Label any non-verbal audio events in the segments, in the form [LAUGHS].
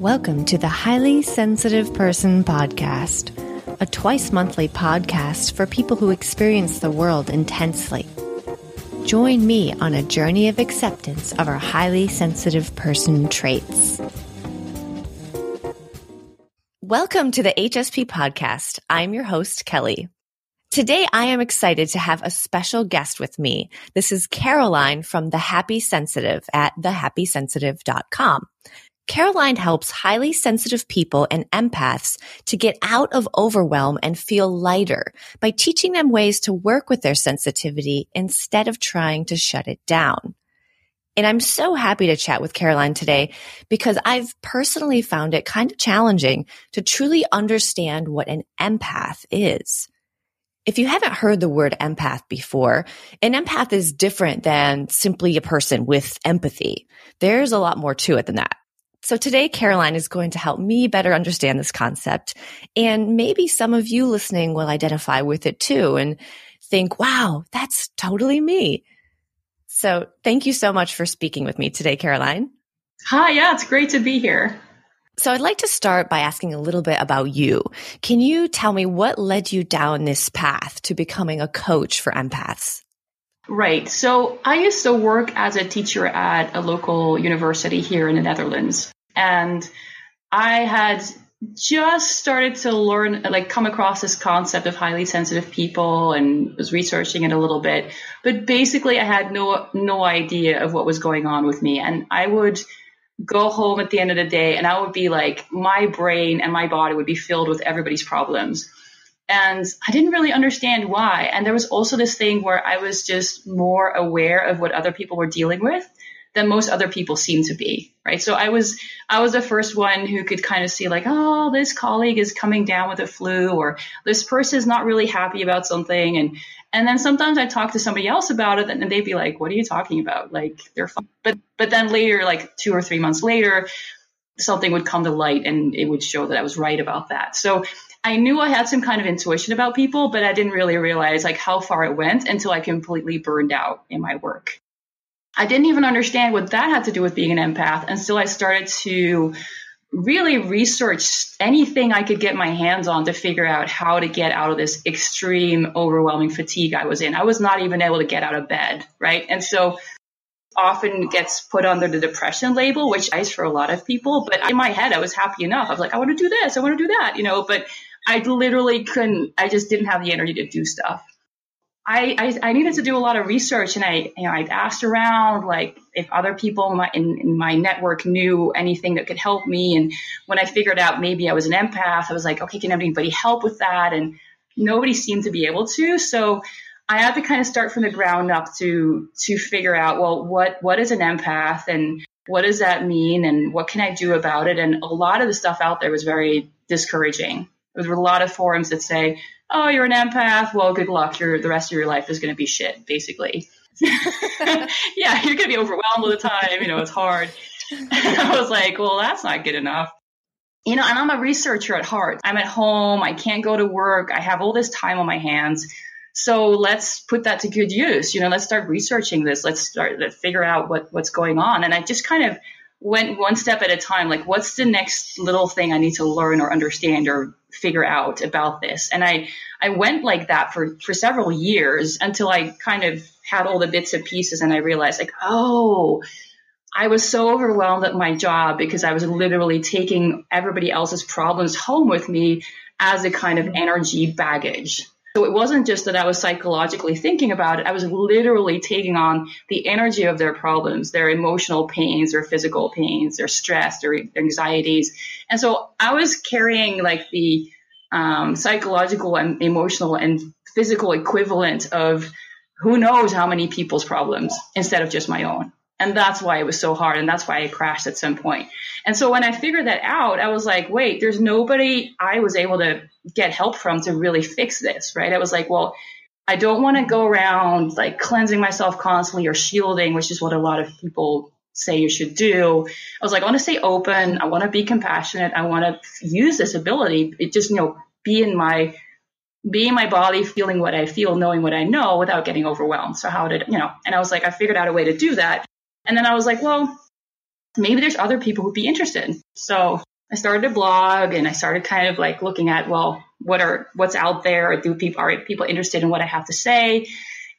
Welcome to the Highly Sensitive Person Podcast, a twice monthly podcast for people who experience the world intensely. Join me on a journey of acceptance of our highly sensitive person traits. Welcome to the HSP Podcast. I'm your host, Kelly. Today, I am excited to have a special guest with me. This is Caroline from The Happy Sensitive at thehappysensitive.com. Caroline helps highly sensitive people and empaths to get out of overwhelm and feel lighter by teaching them ways to work with their sensitivity instead of trying to shut it down. And I'm so happy to chat with Caroline today because I've personally found it kind of challenging to truly understand what an empath is. If you haven't heard the word empath before, an empath is different than simply a person with empathy. There's a lot more to it than that. So today, Caroline is going to help me better understand this concept. And maybe some of you listening will identify with it too and think, wow, that's totally me. So thank you so much for speaking with me today, Caroline. Hi, yeah, it's great to be here. So I'd like to start by asking a little bit about you. Can you tell me what led you down this path to becoming a coach for empaths? Right. So I used to work as a teacher at a local university here in the Netherlands. And I had just started to learn, like, come across this concept of highly sensitive people and was researching it a little bit. But basically, I had no no idea of what was going on with me, and I would go home at the end of the day, and I would be like, my brain and my body would be filled with everybody's problems. And I didn't really understand why. And there was also this thing where I was just more aware of what other people were dealing with than most other people seem to be, right? So I was, I was the first one who could kind of see like, oh, this colleague is coming down with a flu or this person is not really happy about something. And, and then sometimes I talk to somebody else about it and they'd be like, what are you talking about? Like they're fine. But, but then later, like two or three months later, something would come to light and it would show that I was right about that. So I knew I had some kind of intuition about people, but I didn't really realize like how far it went until I completely burned out in my work. I didn't even understand what that had to do with being an empath until I started to really research anything I could get my hands on to figure out how to get out of this extreme overwhelming fatigue I was in. I was not even able to get out of bed, right? And so often gets put under the depression label, which is for a lot of people. But in my head, I was happy enough. I was like, I want to do this. I want to do that, you know, but I literally couldn't, I just didn't have the energy to do stuff. I, I, I, needed to do a lot of research and I, you know, I asked around like if other people in my, in, in, my network knew anything that could help me. And when I figured out maybe I was an empath, I was like, okay, can anybody help with that? And nobody seemed to be able to. So I had to kind of start from the ground up to, to figure out, well, what, what is an empath and what does that mean? And what can I do about it? And a lot of the stuff out there was very discouraging. There were a lot of forums that say, oh, you're an empath. Well, good luck. Your the rest of your life is going to be shit, basically. [LAUGHS] yeah, you're going to be overwhelmed all the time. You know, it's hard. [LAUGHS] I was like, well, that's not good enough. You know, and I'm a researcher at heart. I'm at home. I can't go to work. I have all this time on my hands. So let's put that to good use. You know, let's start researching this. Let's start to figure out what, what's going on. And I just kind of went one step at a time. Like, what's the next little thing I need to learn or understand or figure out about this? And I, I went like that for, for several years until I kind of had all the bits and pieces and I realized like, oh, I was so overwhelmed at my job because I was literally taking everybody else's problems home with me as a kind of energy baggage. So it wasn't just that I was psychologically thinking about it. I was literally taking on the energy of their problems, their emotional pains, their physical pains, their stress, their anxieties. And so I was carrying like the um, psychological and emotional and physical equivalent of who knows how many people's problems instead of just my own. And that's why it was so hard. And that's why I crashed at some point. And so when I figured that out, I was like, wait, there's nobody I was able to get help from to really fix this, right? I was like, well, I don't want to go around like cleansing myself constantly or shielding, which is what a lot of people say you should do. I was like, I want to stay open. I want to be compassionate. I want to use this ability. It just, you know, be in my, be in my body, feeling what I feel, knowing what I know without getting overwhelmed. So how did, you know, and I was like, I figured out a way to do that. And then I was like, well, maybe there's other people who'd be interested. So I started a blog and I started kind of like looking at, well, what are, what's out there? Do people, are people interested in what I have to say?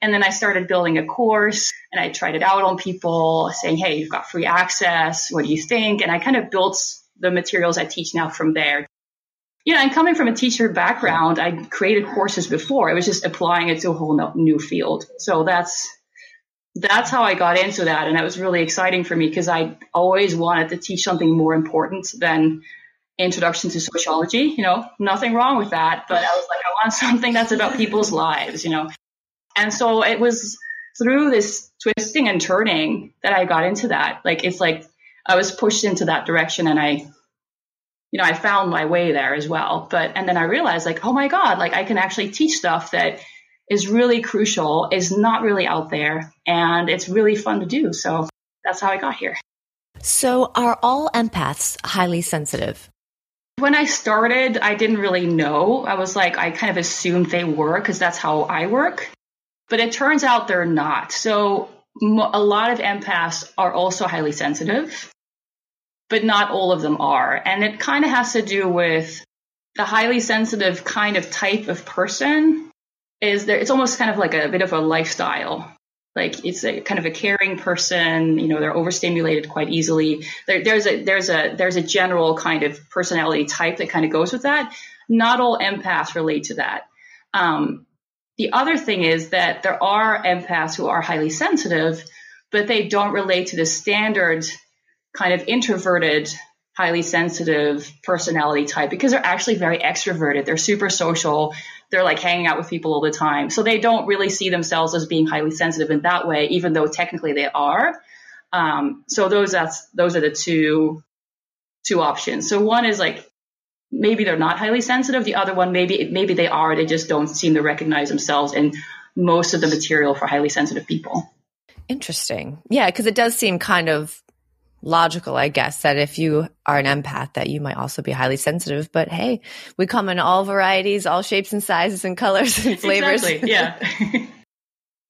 And then I started building a course and I tried it out on people saying, Hey, you've got free access. What do you think? And I kind of built the materials I teach now from there. You know, and coming from a teacher background, I created courses before. I was just applying it to a whole new field. So that's, that's how I got into that. And that was really exciting for me because I always wanted to teach something more important than introduction to sociology. You know, nothing wrong with that. But I was like, I want [LAUGHS] something that's about people's lives, you know. And so it was through this twisting and turning that I got into that. Like, it's like I was pushed into that direction and I, you know, I found my way there as well. But, and then I realized like, oh my God, like I can actually teach stuff that is really crucial, is not really out there, and it's really fun to do. So that's how I got here. So are all empaths highly sensitive? When I started, I didn't really know. I was like, I kind of assumed they were because that's how I work. But it turns out they're not. So a lot of empaths are also highly sensitive, but not all of them are. And it kind of has to do with the highly sensitive kind of type of person is there. It's almost kind of like a bit of a lifestyle. Like it's a kind of a caring person, you know, they're overstimulated quite easily. There, there's a, there's a, there's a general kind of personality type that kind of goes with that. Not all empaths relate to that. Um, the other thing is that there are empaths who are highly sensitive, but they don't relate to the standard kind of introverted, highly sensitive personality type because they're actually very extroverted. They're super social. They're like hanging out with people all the time. So they don't really see themselves as being highly sensitive in that way, even though technically they are. Um, so those that's those are the two two options. So one is like maybe they're not highly sensitive. The other one, maybe maybe they are. They just don't seem to recognize themselves in most of the material for highly sensitive people. Interesting. Yeah, because it does seem kind of logical, I guess, that if you are an empath, that you might also be highly sensitive. But hey, we come in all varieties, all shapes and sizes and colors and flavors. Exactly. Yeah. [LAUGHS]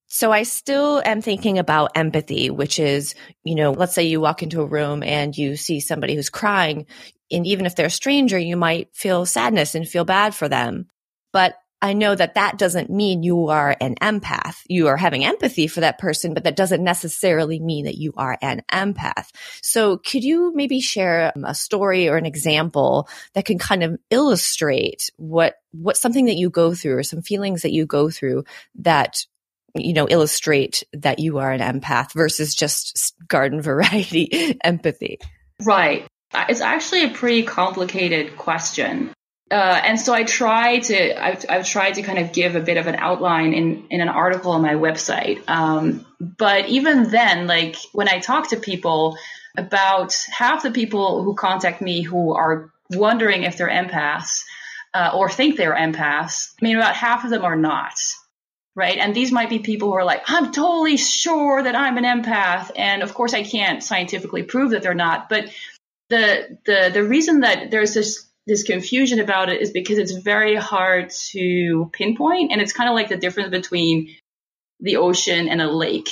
So I still am thinking about empathy, which is, you know, let's say you walk into a room and you see somebody who's crying. And even if they're a stranger, you might feel sadness and feel bad for them. But I know that that doesn't mean you are an empath. You are having empathy for that person, but that doesn't necessarily mean that you are an empath. So could you maybe share um, a story or an example that can kind of illustrate what, what something that you go through or some feelings that you go through that you know, illustrate that you are an empath versus just garden [LAUGHS] variety empathy? Right. Uh, it's actually a pretty complicated question. Uh, and so I try to, I've, I've, tried to kind of give a bit of an outline in, in an article on my website. Um, but even then, like when I talk to people, about half the people who contact me who are wondering if they're empaths uh, or think they're empaths, I mean, about half of them are not right? And these might be people who are like, I'm totally sure that I'm an empath. And of course, I can't scientifically prove that they're not. But the the the reason that there's this this confusion about it is because it's very hard to pinpoint, and it's kind of like the difference between the ocean and a lake.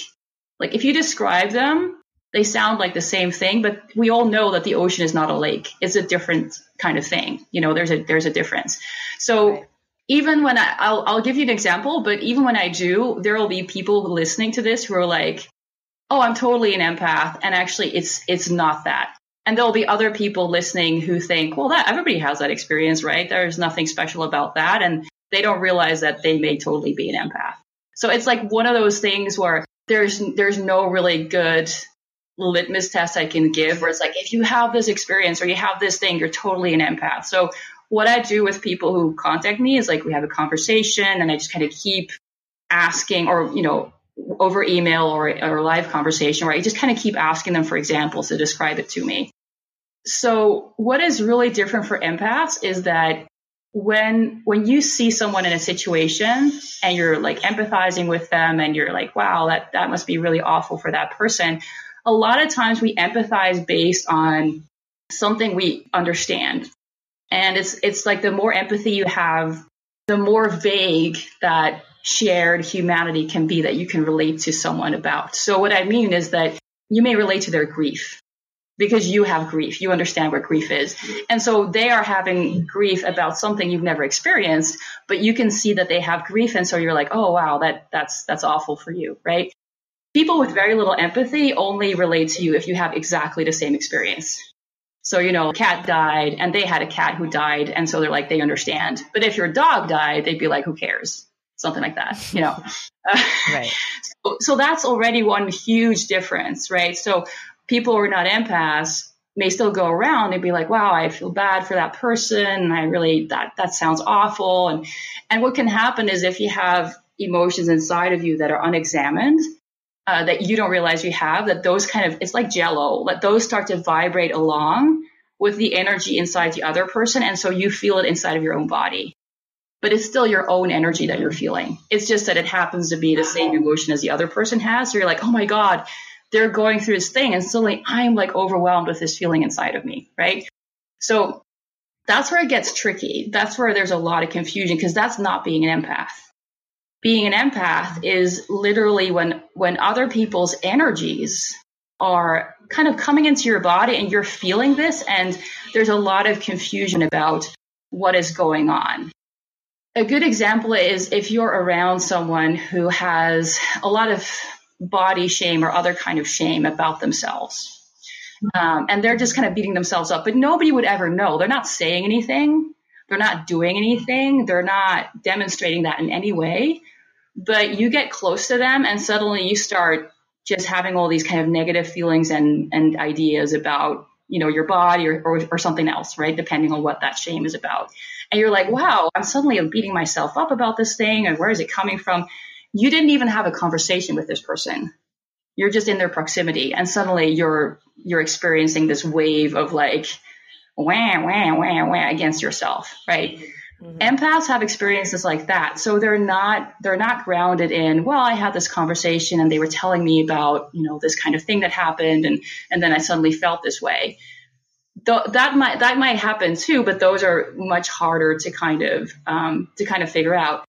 Like if you describe them, they sound like the same thing, but we all know that the ocean is not a lake. It's a different kind of thing. You know, there's a there's a difference. So right even when I, I'll, I'll give you an example, but even when I do, there will be people listening to this who are like, oh, I'm totally an empath. And actually it's, it's not that. And there'll be other people listening who think, well, that everybody has that experience, right? There's nothing special about that. And they don't realize that they may totally be an empath. So it's like one of those things where there's, there's no really good litmus test I can give where it's like, if you have this experience or you have this thing, you're totally an empath. So what I do with people who contact me is like we have a conversation and I just kind of keep asking or, you know, over email or, or live conversation where I just kind of keep asking them for examples to describe it to me. So what is really different for empaths is that when when you see someone in a situation and you're like empathizing with them and you're like wow that that must be really awful for that person a lot of times we empathize based on something we understand and it's it's like the more empathy you have, the more vague that shared humanity can be that you can relate to someone about. So what I mean is that you may relate to their grief. because you have grief. You understand what grief is. And so they are having grief about something you've never experienced, but you can see that they have grief. And so you're like, oh, wow, that, that's, that's awful for you, right? People with very little empathy only relate to you if you have exactly the same experience. So, you know, cat died and they had a cat who died. And so they're like, they understand. But if your dog died, they'd be like, who cares? Something like that, you know? [LAUGHS] [LAUGHS] right. so, so that's already one huge difference, right? So people who are not empaths may still go around and be like, wow, I feel bad for that person. I really, that, that sounds awful. And, and what can happen is if you have emotions inside of you that are unexamined, uh, that you don't realize you have, that those kind of, it's like jello, let those start to vibrate along with the energy inside the other person. And so you feel it inside of your own body. But it's still your own energy that you're feeling. It's just that it happens to be the same uh-huh. emotion as the other person has. So you're like, oh my God, they're going through this thing. And suddenly I'm like overwhelmed with this feeling inside of me. Right. So that's where it gets tricky. That's where there's a lot of confusion because that's not being an empath being an empath is literally when when other people's energies are kind of coming into your body and you're feeling this and there's a lot of confusion about what is going on. A good example is if you're around someone who has a lot of body shame or other kind of shame about themselves. Um, and they're just kind of beating themselves up, but nobody would ever know. They're not saying anything. They're not doing anything. They're not demonstrating that in any way but you get close to them and suddenly you start just having all these kind of negative feelings and, and ideas about you know your body or, or, or something else right depending on what that shame is about and you're like wow i'm suddenly beating myself up about this thing and where is it coming from you didn't even have a conversation with this person you're just in their proximity and suddenly you're you're experiencing this wave of like wah wah wah wah against yourself right Mm-hmm. Empaths have experiences like that. So they're not they're not grounded in, well, I had this conversation and they were telling me about, you know, this kind of thing that happened and and then I suddenly felt this way. Th- that might that might happen too, but those are much harder to kind of um, to kind of figure out.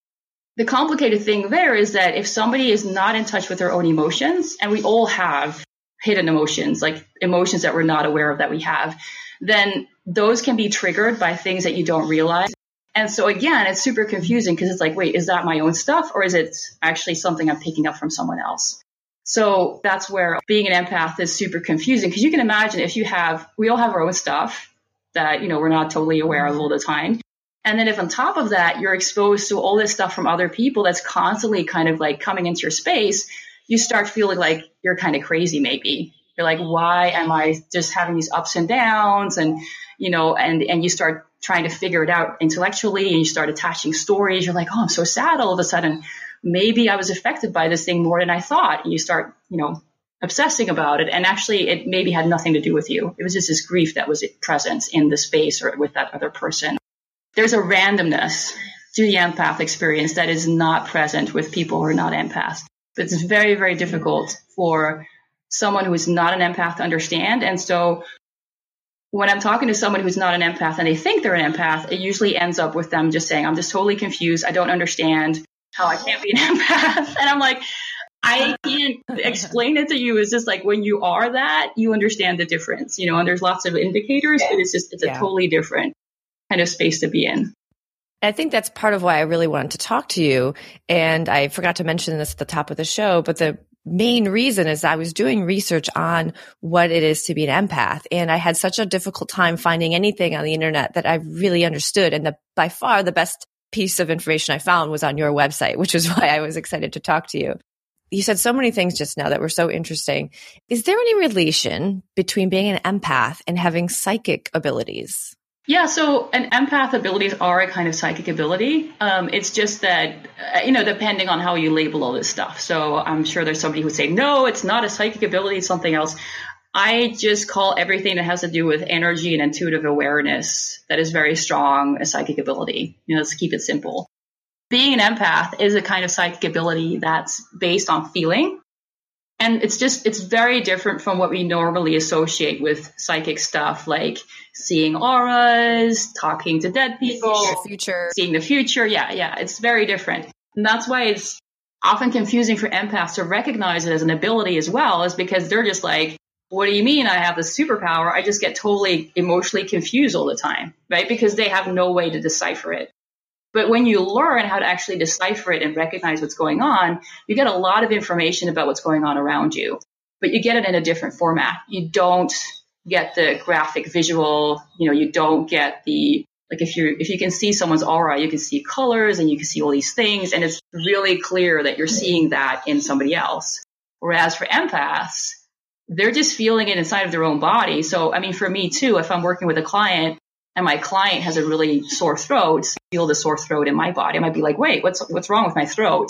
The complicated thing there is that if somebody is not in touch with their own emotions, and we all have hidden emotions, like emotions that we're not aware of that we have, then those can be triggered by things that you don't realize. And so again, it's super confusing because it's like, wait, is that my own stuff or is it actually something I'm picking up from someone else? So that's where being an empath is super confusing because you can imagine if you have, we all have our own stuff that, you know, we're not totally aware of all the time. And then if on top of that, you're exposed to all this stuff from other people that's constantly kind of like coming into your space, you start feeling like you're kind of crazy maybe. You're like, why am I just having these ups and downs? And, you know, and, and you start trying to figure it out intellectually and you start attaching stories. You're like, oh, I'm so sad all of a sudden. Maybe I was affected by this thing more than I thought. And you start, you know, obsessing about it. And actually, it maybe had nothing to do with you. It was just this grief that was present in the space or with that other person. There's a randomness to the empath experience that is not present with people who are not empaths. It's very, very difficult for someone who is not an empath to understand. And so when I'm talking to someone who's not an empath and they think they're an empath, it usually ends up with them just saying, I'm just totally confused. I don't understand how I can't be an empath. [LAUGHS] And I'm like, I can't explain it to you. It's just like when you are that, you understand the difference, you know, and there's lots of indicators, but it's just, it's a yeah. totally different kind of space to be in. I think that's part of why I really wanted to talk to you. And I forgot to mention this at the top of the show, but the main reason is I was doing research on what it is to be an empath. And I had such a difficult time finding anything on the internet that I really understood. And the, by far the best piece of information I found was on your website, which is [LAUGHS] why I was excited to talk to you. You said so many things just now that were so interesting. Is there any relation between being an empath and having psychic abilities? Yeah, so an empath abilities are a kind of psychic ability. Um, it's just that, uh, you know, depending on how you label all this stuff. So I'm sure there's somebody who would say, no, it's not a psychic ability, it's something else. I just call everything that has to do with energy and intuitive awareness that is very strong a psychic ability. You know, let's keep it simple. Being an empath is a kind of psychic ability that's based on feeling and it's just it's very different from what we normally associate with psychic stuff like seeing auras talking to dead people future seeing the future yeah yeah it's very different and that's why it's often confusing for empaths to recognize it as an ability as well is because they're just like what do you mean I have the superpower? I just get totally emotionally confused all the time, right? Because they have no way to decipher it. But when you learn how to actually decipher it and recognize what's going on, you get a lot of information about what's going on around you, but you get it in a different format. You don't get the graphic visual, you know, you don't get the like if you if you can see someone's aura, you can see colors and you can see all these things and it's really clear that you're seeing that in somebody else. Whereas for empaths, they're just feeling it inside of their own body. So, I mean, for me too, if I'm working with a client and my client has a really sore throat, feel the sore throat in my body, I might be like, wait, what's, what's wrong with my throat?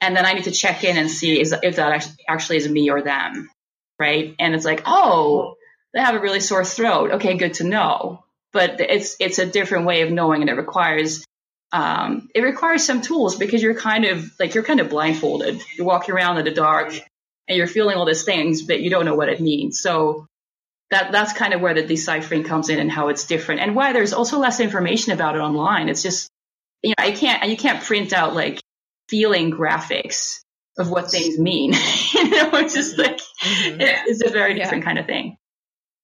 And then I need to check in and see is, if that actually is me or them. Right. And it's like, oh, they have a really sore throat. Okay. Good to know. But it's, it's a different way of knowing and it requires um, it requires some tools because you're kind of like you're kind of blindfolded. You're walking around in the dark and you're feeling all these things, but you don't know what it means. So that that's kind of where the deciphering comes in and how it's different and why there's also less information about it online. It's just you know, I can't you can't print out like feeling graphics of what things mean. [LAUGHS] you know, it's just like mm-hmm. it's a very different yeah. kind of thing.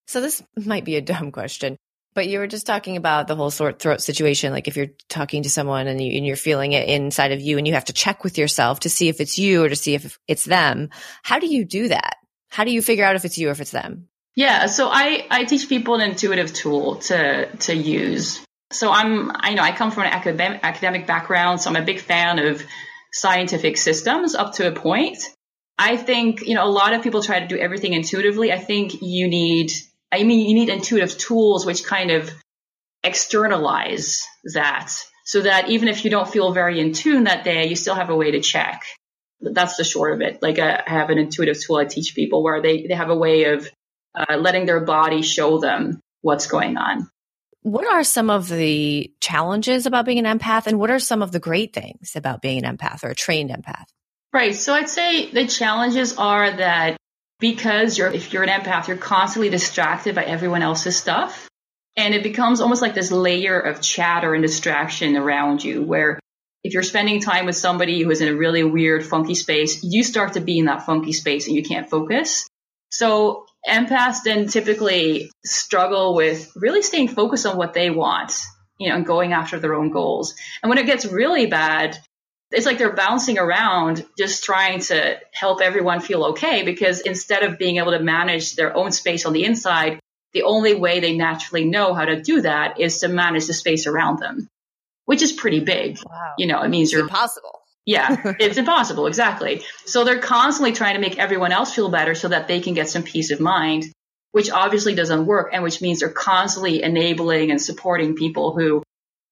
So this might be a dumb question, but you were just talking about the whole sore throat situation. Like if you're talking to someone and, you, you're feeling it inside of you and you have to check with yourself to see if it's you or to see if it's them. How do you do that? How do you figure out if it's you or if it's them? Yeah. So I, I teach people an intuitive tool to, to use. So I'm, I know I come from an academic, academic background. So I'm a big fan of scientific systems up to a point. I think, you know, a lot of people try to do everything intuitively. I think you need I mean, you need intuitive tools which kind of externalize that so that even if you don't feel very in tune that day, you still have a way to check. That's the short of it. Like I have an intuitive tool I teach people where they, they have a way of uh, letting their body show them what's going on. What are some of the challenges about being an empath and what are some of the great things about being an empath or a trained empath? Right. So I'd say the challenges are that because you're if you're an empath, you're constantly distracted by everyone else's stuff. And it becomes almost like this layer of chatter and distraction around you where if you're spending time with somebody who is in a really weird, funky space, you start to be in that funky space and you can't focus. So empaths then typically struggle with really staying focused on what they want, you know, and going after their own goals. And when it gets really bad, it's like they're bouncing around just trying to help everyone feel okay because instead of being able to manage their own space on the inside, the only way they naturally know how to do that is to manage the space around them, which is pretty big. Wow. You know, it means it's you're impossible. Yeah, [LAUGHS] it's impossible. Exactly. So they're constantly trying to make everyone else feel better so that they can get some peace of mind, which obviously doesn't work and which means they're constantly enabling and supporting people who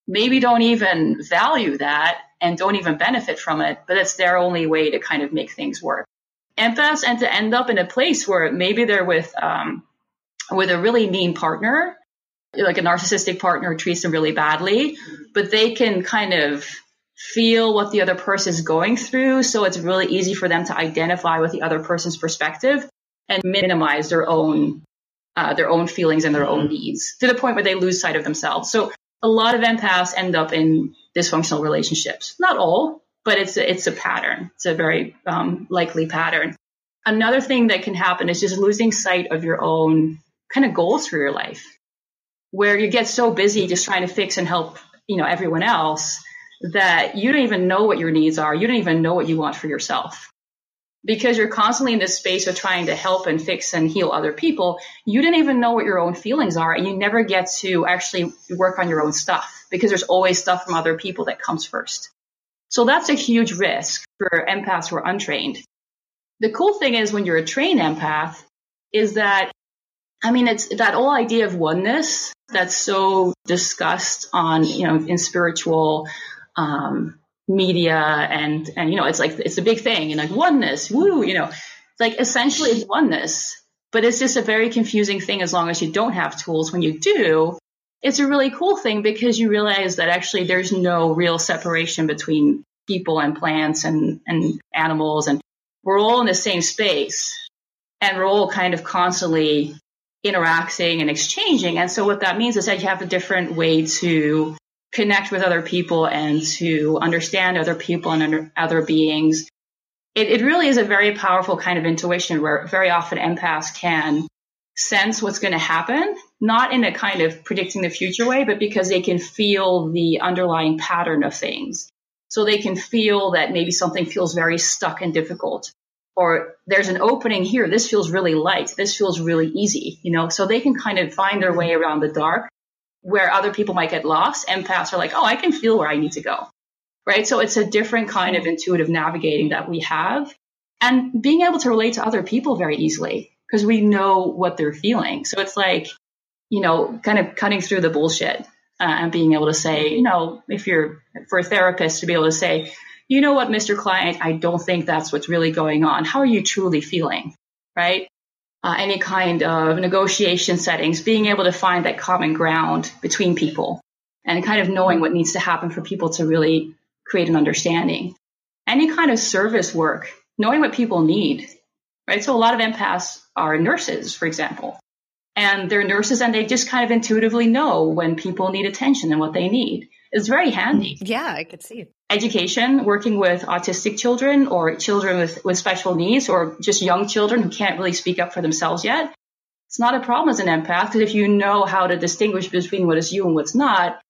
maybe don't even value that and don't even benefit from it, but it's their only way to kind of make things work. Empaths and to end up in a place where maybe they're with um, with a really mean partner, like a narcissistic partner treats them really badly, but they can kind of feel what the other person is going through. So it's really easy for them to identify with the other person's perspective and minimize their own uh, their own feelings and their own needs to the point where they lose sight of themselves. So a lot of empaths end up in dysfunctional relationships. Not all, but it's a, it's a pattern. It's a very um, likely pattern. Another thing that can happen is just losing sight of your own kind of goals for your life, where you get so busy just trying to fix and help, you know, everyone else that you don't even know what your needs are. You don't even know what you want for yourself because you're constantly in this space of trying to help and fix and heal other people, you didn't even know what your own feelings are and you never get to actually work on your own stuff because there's always stuff from other people that comes first. So that's a huge risk for empaths who are untrained. The cool thing is when you're a trained empath is that, I mean, it's that whole idea of oneness that's so discussed on, you know, in spiritual, um, media and and you know it's like it's a big thing and like oneness woo you know. Like essentially it's oneness but it's just a very confusing thing as long as you don't have tools. When you do it's a really cool thing because you realize that actually there's no real separation between people and plants and and animals and we're all in the same space and we're all kind of constantly interacting and exchanging. And so what that means is that you have a different way to connect with other people and to understand other people and other beings. It, it really is a very powerful kind of intuition where very often empaths can sense what's going to happen, not in a kind of predicting the future way, but because they can feel the underlying pattern of things. So they can feel that maybe something feels very stuck and difficult or there's an opening here. This feels really light. This feels really easy, you know, so they can kind of find their way around the dark where other people might get lost. Empaths are like, oh, I can feel where I need to go. Right. So it's a different kind of intuitive navigating that we have and being able to relate to other people very easily because we know what they're feeling. So it's like, you know, kind of cutting through the bullshit uh, and being able to say, you know, if you're for a therapist to be able to say, you know what, Mr. Client, I don't think that's what's really going on. How are you truly feeling? Right? Uh, any kind of negotiation settings, being able to find that common ground between people and kind of knowing what needs to happen for people to really create an understanding. Any kind of service work, knowing what people need, right? So a lot of empaths are nurses, for example, and they're nurses and they just kind of intuitively know when people need attention and what they need. It's very handy. Yeah, I could see it. education, working with autistic children or children with, with special needs or just young children who can't really speak up for themselves yet. It's not a problem as an empath because if you know how to distinguish between what is you and what's not,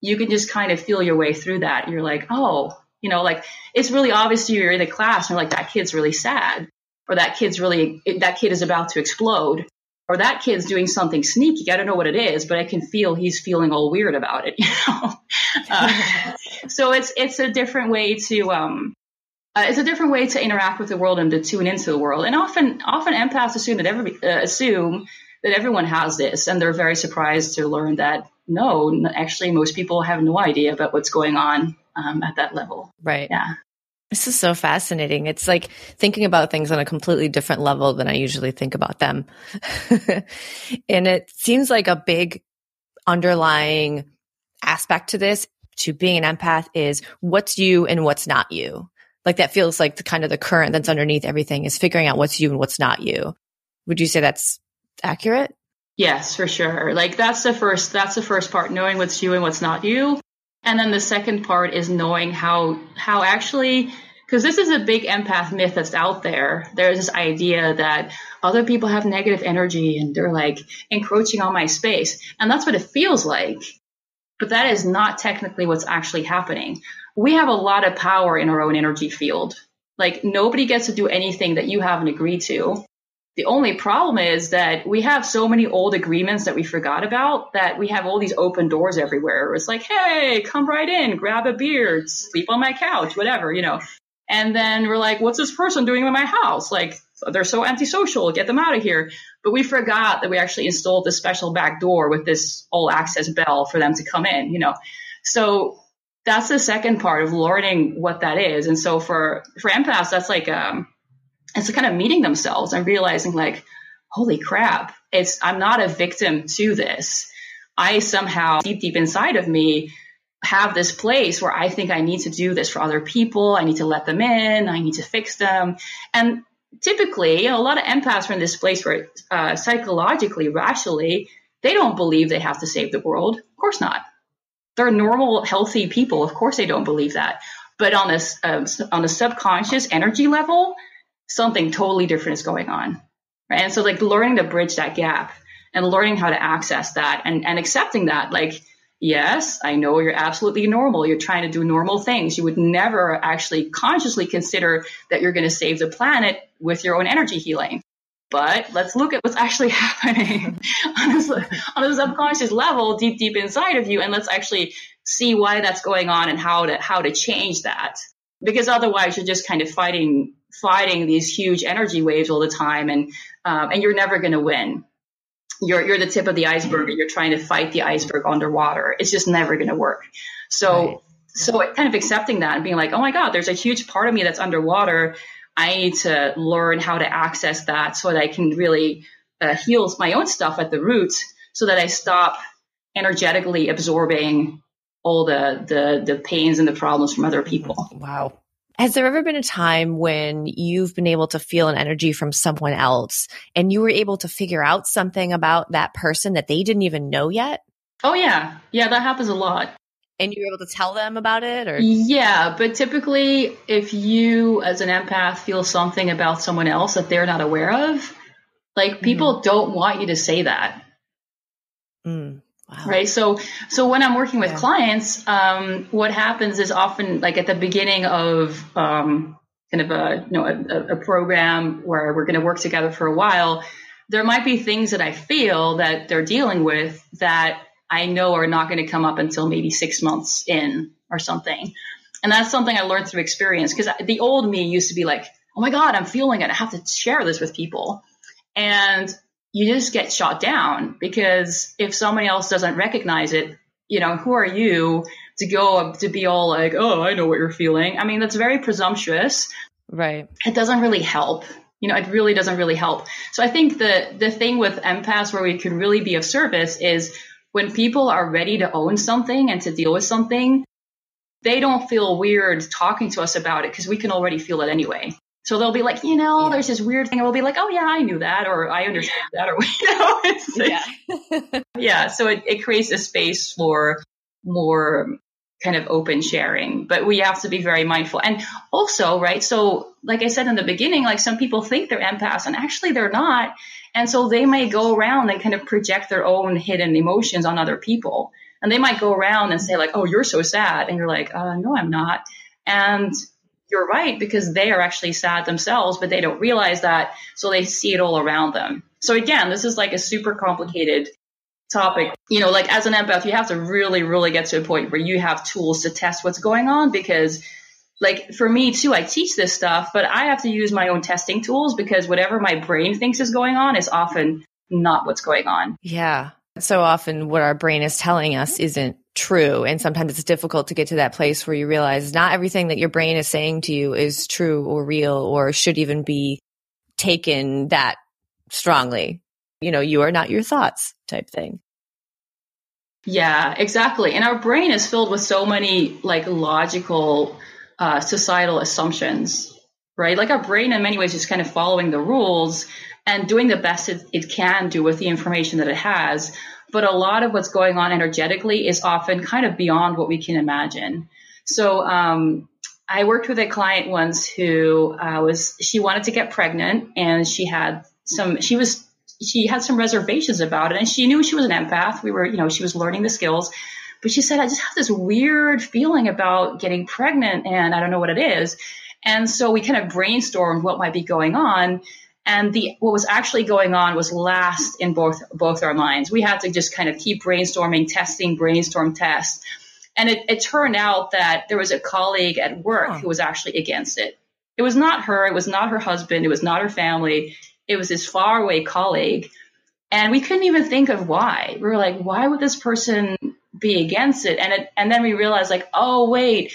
you can just kind of feel your way through that. You're like, oh, you know, like it's really obvious to you're in the class and you're like, that kid's really sad or that kid's really, that kid is about to explode or that kid's doing something sneaky. I don't know what it is, but I can feel he's feeling all weird about it. [LAUGHS] You know, uh, so it's it's a different way to um, uh, it's a different way to interact with the world and to tune into the world. And often often empaths assume that every uh, assume that everyone has this, and they're very surprised to learn that no, actually most people have no idea about what's going on um, at that level. Right. Yeah. This is so fascinating. It's like thinking about things on a completely different level than I usually think about them. [LAUGHS] and it seems like a big underlying aspect to this, to being an empath, is what's you and what's not you. Like that feels like the kind of the current that's underneath everything is figuring out what's you and what's not you. Would you say that's accurate? Yes, for sure. Like that's the first that's the first part, knowing what's you and what's not you. And then the second part is knowing how how actually because this is a big empath myth that's out there. There's this idea that other people have negative energy and they're like encroaching on my space. And that's what it feels like. But that is not technically what's actually happening. We have a lot of power in our own energy field. Like nobody gets to do anything that you haven't agreed to. The only problem is that we have so many old agreements that we forgot about that we have all these open doors everywhere. It's like, hey, come right in, grab a beer, sleep on my couch, whatever, you know. And then we're like, what's this person doing in my house? Like, they're so antisocial, get them out of here. But we forgot that we actually installed this special back door with this all access bell for them to come in, you know. So that's the second part of learning what that is. And so for, for empaths, that's like, um, it's kind of meeting themselves and realizing like, holy crap, it's, I'm not a victim to this. I somehow deep, deep inside of me have this place where I think I need to do this for other people. I need to let them in. I need to fix them. And typically, you know, a lot of empaths are in this place where uh, psychologically, rationally, they don't believe they have to save the world. Of course not. They're normal, healthy people. Of course they don't believe that. But on this, uh, on a subconscious energy level, something totally different is going on. Right. And so like learning to bridge that gap and learning how to access that and, and accepting that, like, yes, I know you're absolutely normal. You're trying to do normal things. You would never actually consciously consider that you're going to save the planet with your own energy healing. But let's look at what's actually [LAUGHS] happening on, a, on a subconscious level, deep, deep inside of you, and let's actually see why that's going on and how to how to change that. Because otherwise, you're just kind of fighting fighting these huge energy waves all the time, and um, and you're never going to win. You're you're the tip of the iceberg, and you're trying to fight the iceberg underwater. It's just never going to work. So right. so kind of accepting that and being like, oh my god, there's a huge part of me that's underwater. I need to learn how to access that so that I can really uh, heal my own stuff at the roots, so that I stop energetically absorbing all the the the pains and the problems from other people. Wow. Has there ever been a time when you've been able to feel an energy from someone else and you were able to figure out something about that person that they didn't even know yet? Oh, yeah. Yeah, that happens a lot. And you were able to tell them about it or Yeah, but typically if you as an empath feel something about someone else that they're not aware of, Like people mm-hmm. don't want you to say that. Mm. Wow. Right. So, so when I'm working with yeah. clients, um, what happens is often like at the beginning of, um, kind of a, you know, a, a program where we're going to work together for a while, there might be things that I feel that they're dealing with that I know are not going to come up until maybe six months in or something. And that's something I learned through experience because the old me used to be like, oh my God, I'm feeling it. I have to share this with people. And you just get shot down because if somebody else doesn't recognize it, you know, who are you to go to be all like, oh, I know what you're feeling? I mean, that's very presumptuous. Right. It doesn't really help. You know, it really doesn't really help. So I think the the thing with empaths where we can really be of service is when people are ready to own something and to deal with something, they don't feel weird talking to us about it because we can already feel it anyway. So they'll be like, you know, yeah. there's this weird thing. And we'll be like, oh yeah, I knew that, or I understand yeah. that, or [LAUGHS] you know, it's yeah, [LAUGHS] [LAUGHS] yeah. So it, it creates a space for more kind of open sharing, but we have to be very mindful. And also, right? So, like I said in the beginning, like some people think they're empaths, and actually they're not. And so they may go around and kind of project their own hidden emotions on other people. And they might go around and say like, "Oh, you're so sad," and you're like, uh, "No, I'm not." And you're right because they are actually sad themselves, but they don't realize that, so they see it all around them. So again, this is like a super complicated topic. You know, like as an empath, you have to really, really get to a point where you have tools to test what's going on because like for me too, I teach this stuff, but I have to use my own testing tools because whatever my brain thinks is going on is often not what's going on. Yeah. So often what our brain is telling us isn't true. And sometimes it's difficult to get to that place where you realize not everything that your brain is saying to you is true or real or should even be taken that strongly. You know, you are not your thoughts type thing. Yeah, exactly. And our brain is filled with so many like logical uh, societal assumptions, right? Like our brain, in many ways, is kind of following the rules and doing the best it, it can do with the information that it has. But a lot of what's going on energetically is often kind of beyond what we can imagine. So, um, I worked with a client once who uh, was she wanted to get pregnant and she had some she was she had some reservations about it and she knew she was an empath. We were you know she was learning the skills, but she said I just have this weird feeling about getting pregnant and I don't know what it is. And so we kind of brainstormed what might be going on and the what was actually going on was last in both both our minds. We had to just kind of keep brainstorming, testing, brainstorm, test. And it, it turned out that there was a colleague at work who was actually against it. It was not her, it was not her husband, it was not her family, it was this faraway colleague. And we couldn't even think of why. We were like, why would this person be against it? And it, and then we realized like, oh wait,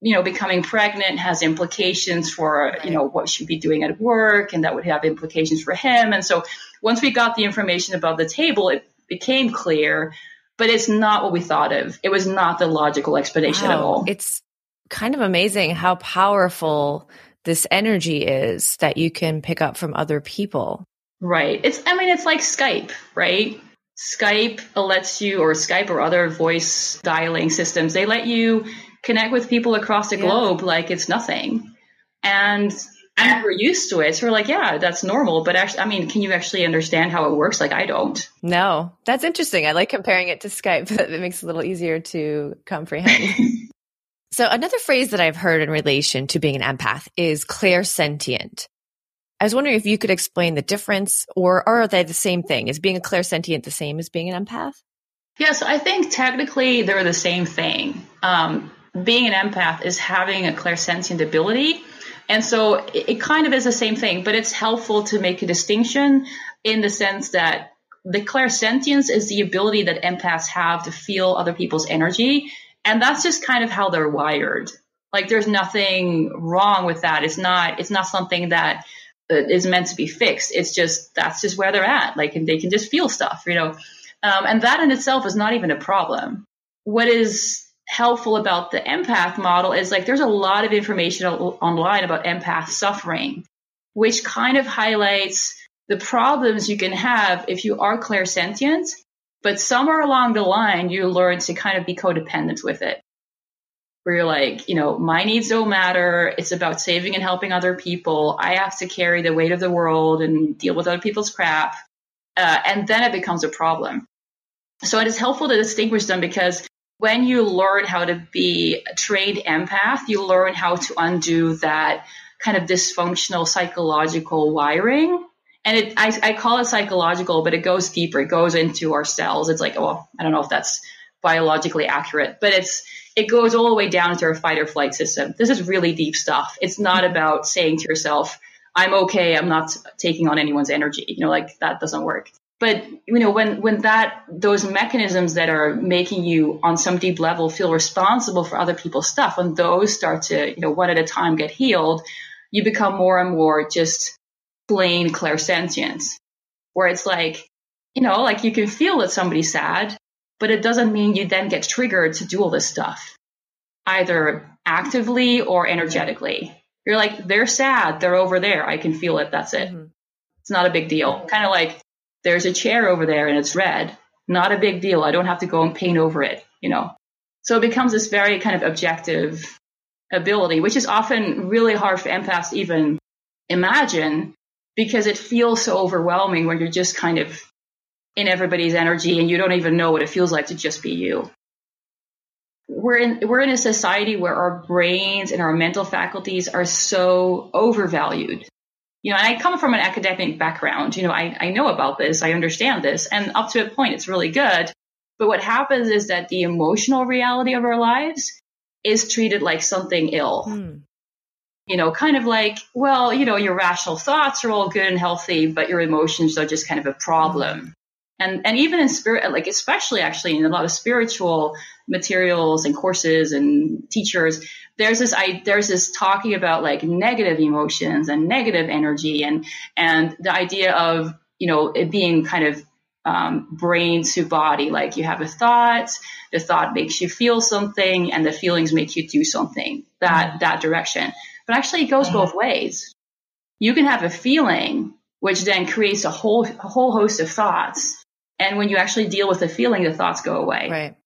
you know, becoming pregnant has implications for, right. you know, what she'd be doing at work and that would have implications for him. And so once we got the information above the table, it became clear, but it's not what we thought of. It was not the logical explanation wow. at all. It's kind of amazing how powerful this energy is that you can pick up from other people. Right. It's, I mean, it's like Skype, right? Skype lets you, or Skype or other voice dialing systems, they let you connect with people across the yeah. globe like it's nothing. And and we're used to it. So we're like, yeah, that's normal. But actually, I mean, can you actually understand how it works? Like, I don't. No, that's interesting. I like comparing it to Skype. [LAUGHS] it makes it a little easier to comprehend. [LAUGHS] so another phrase that I've heard in relation to being an empath is clairsentient. I was wondering if you could explain the difference or are they the same thing? Is being a clairsentient the same as being an empath? Yes, I think technically they're the same thing. Um, being an empath is having a clairsentient ability. And so it, it kind of is the same thing, but it's helpful to make a distinction in the sense that the clairsentience is the ability that empaths have to feel other people's energy. And that's just kind of how they're wired. Like there's nothing wrong with that. It's not, it's not something that is meant to be fixed. It's just, that's just where they're at. Like, and they can just feel stuff, you know? Um, and that in itself is not even a problem. What is helpful about the empath model is like there's a lot of information online about empath suffering, which kind of highlights the problems you can have if you are clairsentient, but somewhere along the line you learn to kind of be codependent with it. where you're like, you know, my needs don't matter. It's about saving and helping other people. I have to carry the weight of the world and deal with other people's crap. Uh, and then it becomes a problem. So it is helpful to distinguish them because when you learn how to be a trained empath, you learn how to undo that kind of dysfunctional psychological wiring. And it, I, I call it psychological, but it goes deeper. It goes into our cells. It's like, well, I don't know if that's biologically accurate, but it's it goes all the way down into our fight or flight system. This is really deep stuff. It's not about saying to yourself, I'm okay, I'm not taking on anyone's energy. You know, like that doesn't work. But you know, when when that those mechanisms that are making you on some deep level feel responsible for other people's stuff, when those start to, you know, one at a time get healed, you become more and more just plain clairsentience. Where it's like, you know, like you can feel that somebody's sad, but it doesn't mean you then get triggered to do all this stuff, either actively or energetically. You're like, they're sad. They're over there. I can feel it. That's it. Mm-hmm. It's not a big deal. Kind of like there's a chair over there and it's red. Not a big deal. I don't have to go and paint over it, you know? So it becomes this very kind of objective ability, which is often really hard for empaths to even imagine because it feels so overwhelming when you're just kind of in everybody's energy and you don't even know what it feels like to just be you. We're in, we're in a society where our brains and our mental faculties are so overvalued. You know, I come from an academic background. You know, I, I know about this. I understand this. And up to a point, it's really good. But what happens is that the emotional reality of our lives is treated like something ill. Hmm. You know, kind of like, well, you know, your rational thoughts are all good and healthy, but your emotions are just kind of a problem and and even in spirit like especially actually in a lot of spiritual materials and courses and teachers there's this I there's this talking about like negative emotions and negative energy and and the idea of you know it being kind of um, brain to body like you have a thought the thought makes you feel something and the feelings make you do something that mm-hmm. that direction but actually it goes mm-hmm. both ways you can have a feeling which then creates a whole a whole host of thoughts and when you actually deal with the feeling, the thoughts go away. Right.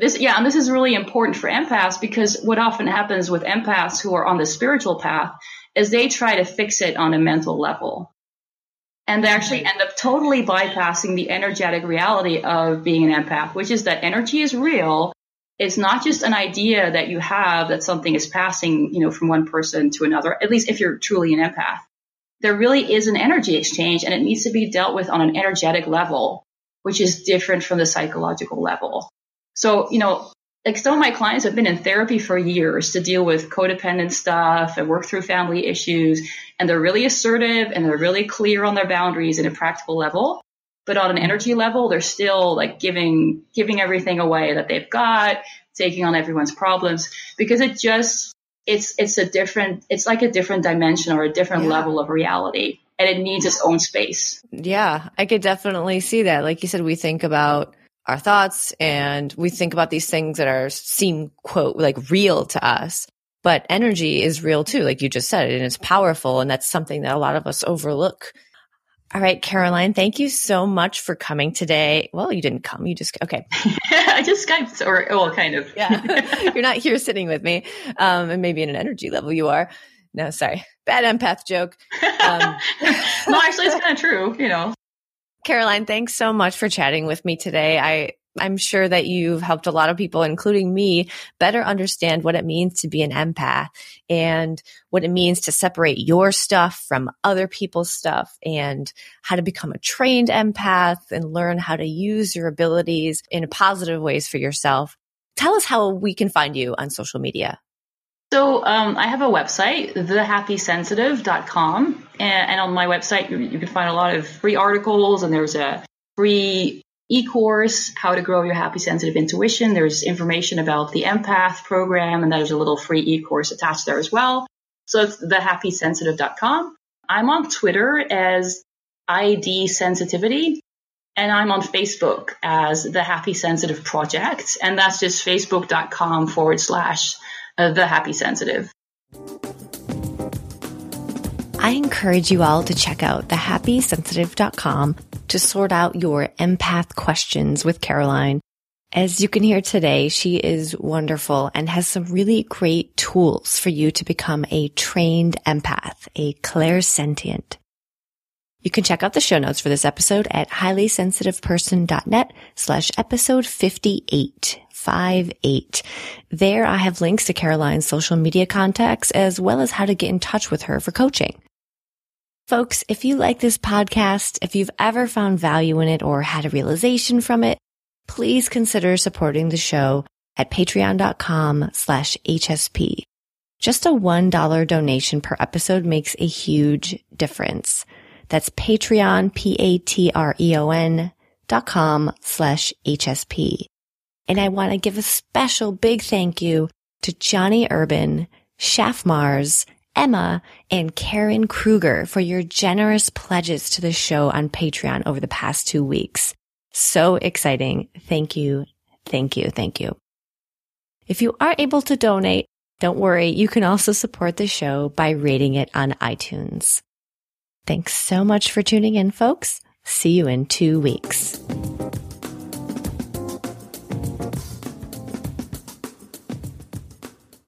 This, yeah, and this is really important for empaths because what often happens with empaths who are on the spiritual path is they try to fix it on a mental level. And they actually end up totally bypassing the energetic reality of being an empath, which is that energy is real. It's not just an idea that you have that something is passing, you know, from one person to another, at least if you're truly an empath there really is an energy exchange and it needs to be dealt with on an energetic level, which is different from the psychological level. So, you know, like some of my clients have been in therapy for years to deal with codependent stuff and work through family issues. And they're really assertive and they're really clear on their boundaries at a practical level. But on an energy level, they're still like giving, giving everything away that they've got, taking on everyone's problems because it just it's it's a different it's like a different dimension or a different yeah. level of reality and it needs its own space. Yeah, I could definitely see that. Like you said, we think about our thoughts and we think about these things that are seem quote like real to us. But energy is real too, like you just said, and it's powerful. And that's something that a lot of us overlook all right, Caroline, thank you so much for coming today. Well, you didn't come. You just, okay. [LAUGHS] I just Skyped or, well, kind of. yeah. [LAUGHS] You're not here sitting with me. Um, and maybe in an energy level you are. No, sorry. Bad empath joke. Um, [LAUGHS] no, actually, it's kind of true, you know. Caroline, thanks so much for chatting with me today. I I'm sure that you've helped a lot of people, including me, better understand what it means to be an empath and what it means to separate your stuff from other people's stuff and how to become a trained empath and learn how to use your abilities in positive ways for yourself. Tell us how we can find you on social media. So um, I have a website, thehappysensitive.com. And, and on my website, you, you, can find a lot of free articles and there's a free e-course, How to Grow Your Happy Sensitive Intuition. There's information about the empath program, and there's a little free e-course attached there as well. So it's thehappysensitive.com. I'm on Twitter as ID Sensitivity, and I'm on Facebook as the Happy Sensitive Project, and that's just facebook.com forward slash uh, the Happy Sensitive. I encourage you all to check out thehappysensitive.com to sort out your empath questions with Caroline. As you can hear today, she is wonderful and has some really great tools for you to become a trained empath, a clairsentient. You can check out the show notes for this episode at highlysensitiveperson.net slash episode 58. 58. There I have links to Caroline's social media contacts as well as how to get in touch with her for coaching. Folks, if you like this podcast, if you've ever found value in it or had a realization from it, please consider supporting the show at patreon.com slash HSP. Just a $1 donation per episode makes a huge difference. That's Patreon, P-A-T-R-E-O-N dot com slash HSP. And I want to give a special big thank you to Johnny Urban, Shaft Mars, Emma, and Karen Kruger for your generous pledges to the show on Patreon over the past two weeks. So exciting. Thank you. Thank you. Thank you. If you are able to donate, don't worry. You can also support the show by rating it on iTunes. Thanks so much for tuning in, folks. See you in two weeks.